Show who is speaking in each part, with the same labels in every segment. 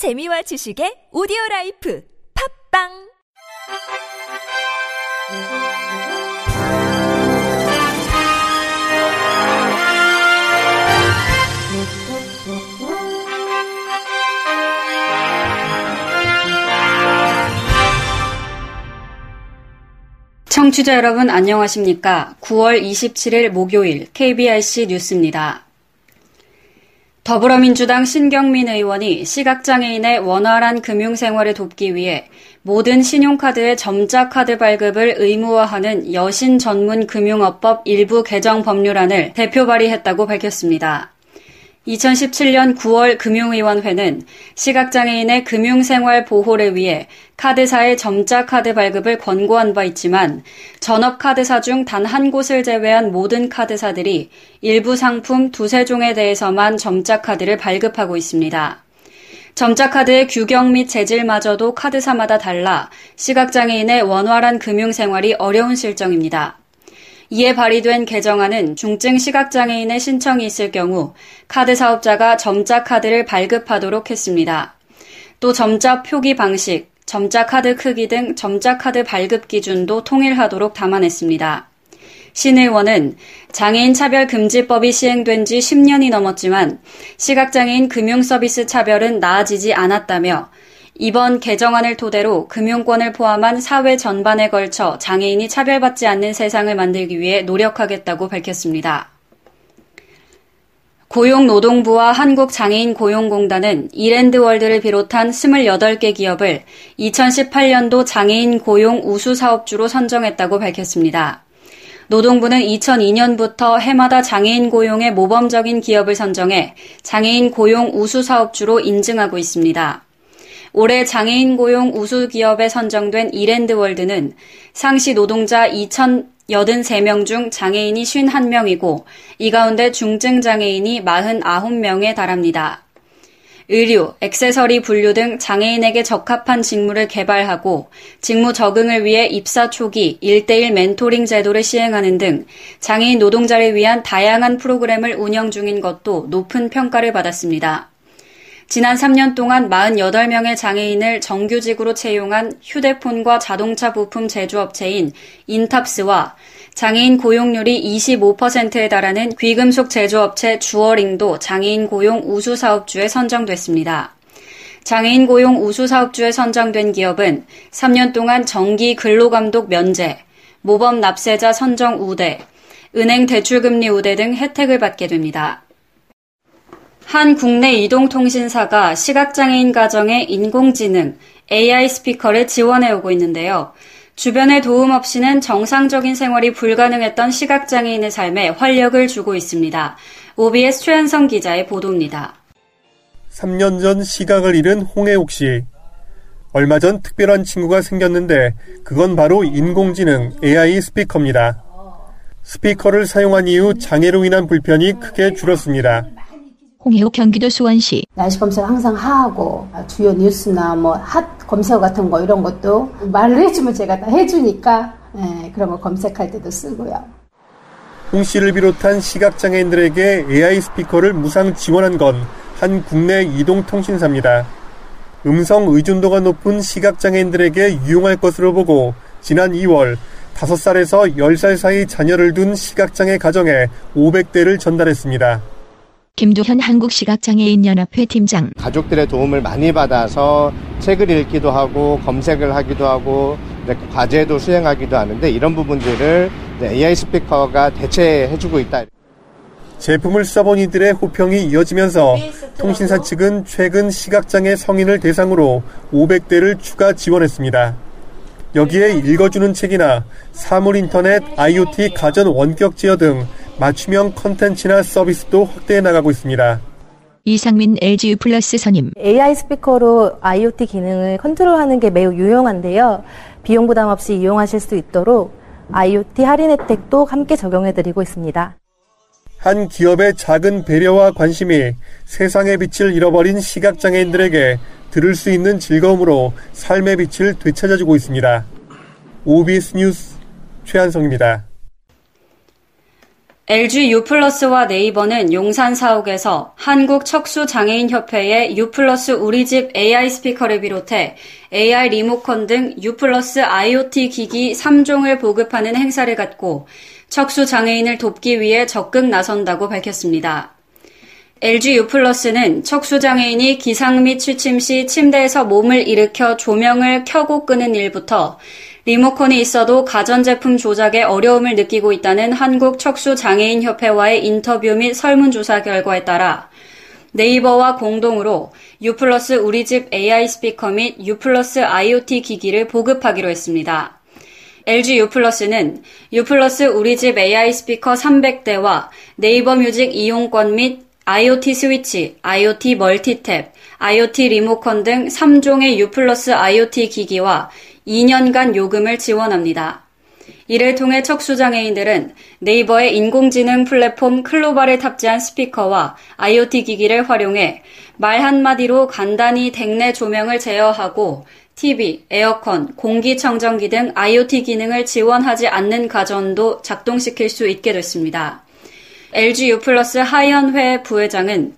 Speaker 1: 재미와 지식의 오디오 라이프 팝빵
Speaker 2: 청취자 여러분 안녕하십니까? 9월 27일 목요일 KBRC 뉴스입니다. 더불어민주당 신경민 의원이 시각장애인의 원활한 금융생활을 돕기 위해 모든 신용카드의 점자카드 발급을 의무화하는 여신 전문 금융업법 일부 개정 법률안을 대표 발의했다고 밝혔습니다. 2017년 9월 금융위원회는 시각장애인의 금융생활 보호를 위해 카드사의 점자 카드 발급을 권고한 바 있지만 전업카드사 중 단 한 곳을 제외한 모든 카드사들이 일부 상품 두세 종에 대해서만 점자 카드를 발급하고 있습니다. 점자 카드의 규격 및 재질마저도 카드사마다 달라 시각장애인의 원활한 금융생활이 어려운 실정입니다. 이에 발의된 개정안은 중증 시각장애인의 신청이 있을 경우 카드 사업자가 점자 카드를 발급하도록 했습니다. 또 점자 표기 방식, 점자 카드 크기 등 점자 카드 발급 기준도 통일하도록 담아냈습니다. 신 의원은 장애인 차별 금지법이 시행된 지 10년이 넘었지만 시각장애인 금융 서비스 차별은 나아지지 않았다며 이번 개정안을 토대로 금융권을 포함한 사회 전반에 걸쳐 장애인이 차별받지 않는 세상을 만들기 위해 노력하겠다고 밝혔습니다. 고용노동부와 한국장애인고용공단은 이랜드월드를 비롯한 28개 기업을 2018년도 장애인 고용 우수 사업주로 선정했다고 밝혔습니다. 노동부는 2002년부터 해마다 장애인 고용의 모범적인 기업을 선정해 장애인 고용 우수 사업주로 인증하고 있습니다. 올해 장애인 고용 우수 기업에 선정된 이랜드월드는 상시 노동자 2,083명 중 장애인이 51명이고 이 가운데 중증 장애인이 49명에 달합니다. 의류, 액세서리 분류 등 장애인에게 적합한 직무를 개발하고 직무 적응을 위해 입사 초기 1대1 멘토링 제도를 시행하는 등 장애인 노동자를 위한 다양한 프로그램을 운영 중인 것도 높은 평가를 받았습니다. 지난 3년 동안 48명의 장애인을 정규직으로 채용한 휴대폰과 자동차 부품 제조업체인 인탑스와 장애인 고용률이 25%에 달하는 귀금속 제조업체 주어링도 장애인 고용 우수 사업주에 선정됐습니다. 장애인 고용 우수 사업주에 선정된 기업은 3년 동안 정기 근로감독 면제, 모범 납세자 선정 우대, 은행 대출금리 우대 등 혜택을 받게 됩니다. 한 국내 이동통신사가 시각장애인 가정에 인공지능, AI 스피커를 지원해 오고 있는데요. 주변의 도움 없이는 정상적인 생활이 불가능했던 시각장애인의 삶에 활력을 주고 있습니다. OBS 최현성 기자의 보도입니다.
Speaker 3: 3년 전 시각을 잃은 홍혜옥 씨. 얼마 전 특별한 친구가 생겼는데 그건 바로 인공지능 AI 스피커입니다. 스피커를 사용한 이후 장애로 인한 불편이 크게 줄었습니다.
Speaker 4: 홍혜옥 경기도 수원시
Speaker 5: 날씨 검색 항상 하고 주요 뉴스나 뭐 핫 검색어 같은 거 이런 것도 말을 해주면 제가 다 해주니까 네, 그런 거 검색할 때도 쓰고요.
Speaker 3: 홍 씨를 비롯한 시각장애인들에게 AI 스피커를 무상 지원한 건 한 국내 이동통신사입니다. 음성 의존도가 높은 시각장애인들에게 유용할 것으로 보고 지난 2월 5살에서 10살 사이 자녀를 둔 시각장애 가정에 500대를 전달했습니다.
Speaker 4: 김두현 한국시각장애인연합회 팀장
Speaker 6: 가족들의 도움을 많이 받아서 책을 읽기도 하고 검색을 하기도 하고 과제도 수행하기도 하는데 이런 부분들을 AI 스피커가 대체해주고 있다.
Speaker 3: 제품을 써본 이들의 호평이 이어지면서 통신사 측은 최근 시각장애 성인을 대상으로 500대를 추가 지원했습니다. 여기에 읽어주는 책이나 사물 인터넷, IoT 가전 원격 제어 등 맞춤형 컨텐츠나 서비스도 확대해 나가고 있습니다.
Speaker 4: 이상민 LGU 플러스 선임
Speaker 7: AI 스피커로 IoT 기능을 컨트롤하는 게 매우 유용한데요. 비용 부담 없이 이용하실 수 있도록 IoT 할인 혜택도 함께 적용해 드리고 있습니다.
Speaker 3: 한 기업의 작은 배려와 관심이 세상의 빛을 잃어버린 시각장애인들에게 들을 수 있는 즐거움으로 삶의 빛을 되찾아주고 있습니다. OBS 뉴스 최한성입니다.
Speaker 2: LG U+와 네이버는 용산 사옥에서 한국 척수 장애인 협회의 U+ 우리 집 AI 스피커를 비롯해 AI 리모컨 등 U+ IoT 기기 3종을 보급하는 행사를 갖고 척수 장애인을 돕기 위해 적극 나선다고 밝혔습니다. LG U+는 척수 장애인이 기상 및 취침 시 침대에서 몸을 일으켜 조명을 켜고 끄는 일부터 리모컨이 있어도 가전제품 조작에 어려움을 느끼고 있다는 한국 척수 장애인 협회와의 인터뷰 및 설문조사 결과에 따라 네이버와 공동으로 U 플러스 우리 집 AI 스피커 및 U 플러스 IoT 기기를 보급하기로 했습니다. LG U 플러스는 U 우리집 AI 스피커 300대와 네이버 뮤직 이용권 및 IoT 스위치, IoT 멀티탭, IoT 리모컨 등 3종의 U IoT 기기와 2년간 요금을 지원합니다. 이를 통해 척수장애인들은 네이버의 인공지능 플랫폼 클로바를 탑재한 스피커와 IoT 기기를 활용해 말 한마디로 간단히 댁내 조명을 제어하고 TV, 에어컨, 공기청정기 등 IoT 기능을 지원하지 않는 가전도 작동시킬 수 있게 됐습니다. LG U 플러스 하현회 부회장은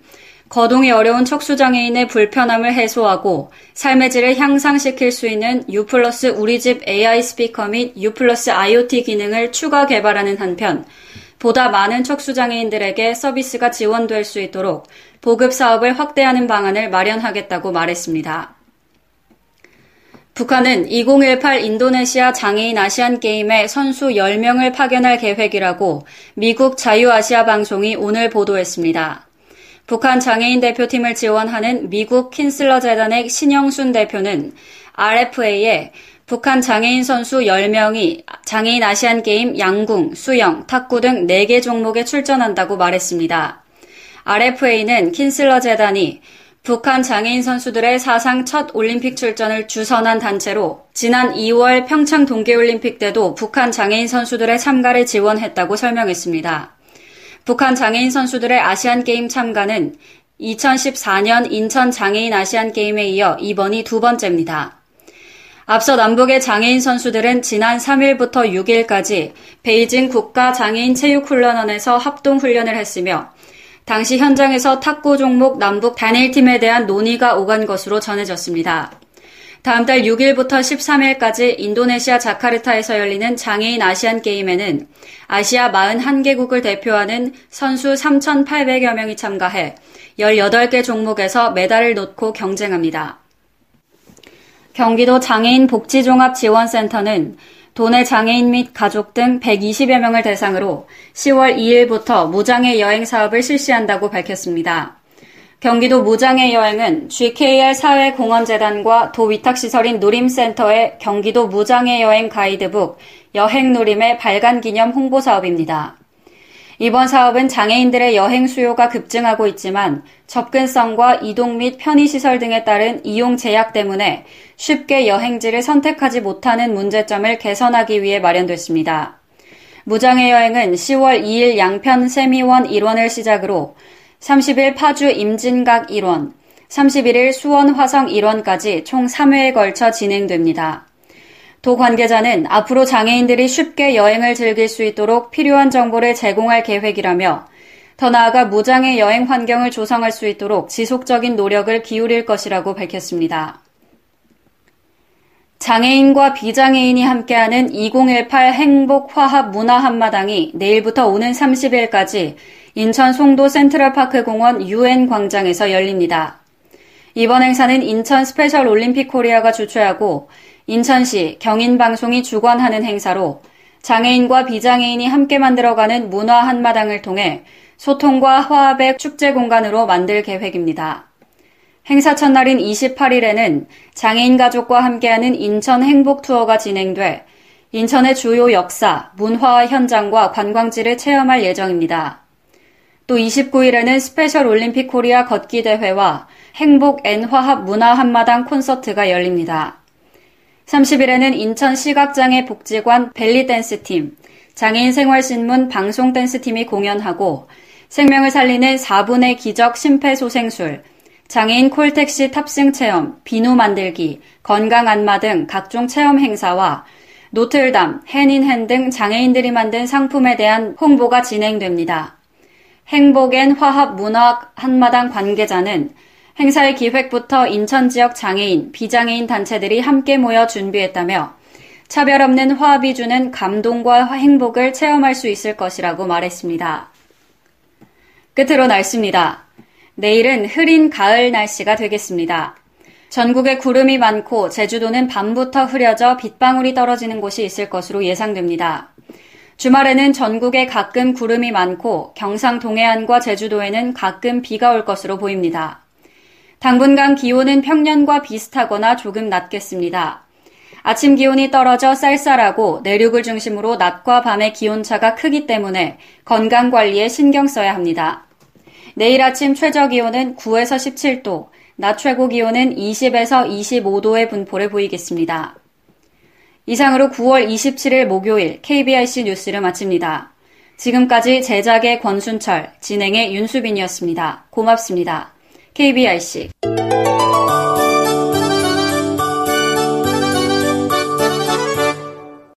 Speaker 2: 거동이 어려운 척수장애인의 불편함을 해소하고 삶의 질을 향상시킬 수 있는 U 플러스 우리집 AI 스피커 및 U 플러스 IoT 기능을 추가 개발하는 한편 보다 많은 척수장애인들에게 서비스가 지원될 수 있도록 보급 사업을 확대하는 방안을 마련하겠다고 말했습니다. 북한은 2018 인도네시아 장애인 아시안 게임에 선수 10명을 파견할 계획이라고 미국 자유아시아 방송이 오늘 보도했습니다. 북한 장애인 대표팀을 지원하는 미국 킨슬러 재단의 신영순 대표는 RFA에 북한 장애인 선수 10명이 장애인 아시안 게임 양궁, 수영, 탁구 등 4개 종목에 출전한다고 말했습니다. RFA는 킨슬러 재단이 북한 장애인 선수들의 사상 첫 올림픽 출전을 주선한 단체로 지난 2월 평창 동계올림픽 때도 북한 장애인 선수들의 참가를 지원했다고 설명했습니다. 북한 장애인 선수들의 아시안게임 참가는 2014년 인천 장애인 아시안게임에 이어 이번이 두 번째입니다. 앞서 남북의 장애인 선수들은 지난 3일부터 6일까지 베이징 국가 장애인 체육훈련원에서 합동훈련을 했으며 당시 현장에서 탁구 종목 남북 단일팀에 대한 논의가 오간 것으로 전해졌습니다. 다음 달 6일부터 13일까지 인도네시아 자카르타에서 열리는 장애인 아시안 게임에는 아시아 41개국을 대표하는 선수 3,800여 명이 참가해 18개 종목에서 메달을 놓고 경쟁합니다. 경기도 장애인 복지종합지원센터는 도내 장애인 및 가족 등 120여 명을 대상으로 10월 2일부터 무장애 여행 사업을 실시한다고 밝혔습니다. 경기도 무장애 여행은 GKR 사회공헌재단과 도위탁시설인 누림센터의 경기도 무장애 여행 가이드북 여행누림의 발간 기념 홍보 사업입니다. 이번 사업은 장애인들의 여행 수요가 급증하고 있지만 접근성과 이동 및 편의시설 등에 따른 이용 제약 때문에 쉽게 여행지를 선택하지 못하는 문제점을 개선하기 위해 마련됐습니다. 무장애 여행은 10월 2일 양편 세미원 1원을 시작으로 30일 파주 임진각 1원, 31일 수원 화성 1원까지 총 3회에 걸쳐 진행됩니다. 도 관계자는 앞으로 장애인들이 쉽게 여행을 즐길 수 있도록 필요한 정보를 제공할 계획이라며 더 나아가 무장애 여행 환경을 조성할 수 있도록 지속적인 노력을 기울일 것이라고 밝혔습니다. 장애인과 비장애인이 함께하는 2018 행복화합 문화 한마당이 내일부터 오는 30일까지 인천 송도 센트럴파크 공원 UN 광장에서 열립니다. 이번 행사는 인천 스페셜 올림픽 코리아가 주최하고 인천시 경인방송이 주관하는 행사로 장애인과 비장애인이 함께 만들어가는 문화 한마당을 통해 소통과 화합의 축제 공간으로 만들 계획입니다. 행사 첫날인 28일에는 장애인 가족과 함께하는 인천 행복 투어가 진행돼 인천의 주요 역사, 문화 현장과 관광지를 체험할 예정입니다. 또 29일에는 스페셜 올림픽 코리아 걷기 대회와 행복 and 화합 문화 한마당 콘서트가 열립니다. 30일에는 인천 시각장애 복지관 벨리댄스팀, 장애인 생활신문 방송댄스팀이 공연하고 생명을 살리는 4분의 기적 심폐소생술, 장애인 콜택시 탑승 체험, 비누 만들기, 건강 안마 등 각종 체험 행사와 노틀담, 해닌헨 등 장애인들이 만든 상품에 대한 홍보가 진행됩니다. 행복엔 화합 문화학 한마당 관계자는 행사의 기획부터 인천 지역 장애인, 비장애인 단체들이 함께 모여 준비했다며 차별 없는 화합이 주는 감동과 행복을 체험할 수 있을 것이라고 말했습니다. 끝으로 날씨입니다. 내일은 흐린 가을 날씨가 되겠습니다. 전국에 구름이 많고 제주도는 밤부터 흐려져 빗방울이 떨어지는 곳이 있을 것으로 예상됩니다. 주말에는 전국에 가끔 구름이 많고 경상 동해안과 제주도에는 가끔 비가 올 것으로 보입니다. 당분간 기온은 평년과 비슷하거나 조금 낮겠습니다. 아침 기온이 떨어져 쌀쌀하고 내륙을 중심으로 낮과 밤의 기온차가 크기 때문에 건강 관리에 신경 써야 합니다. 내일 아침 최저 기온은 9에서 17도, 낮 최고 기온은 20에서 25도의 분포를 보이겠습니다. 이상으로 9월 27일 목요일 KBIC 뉴스를 마칩니다. 지금까지 제작의 권순철, 진행의 윤수빈이었습니다. 고맙습니다. KBIC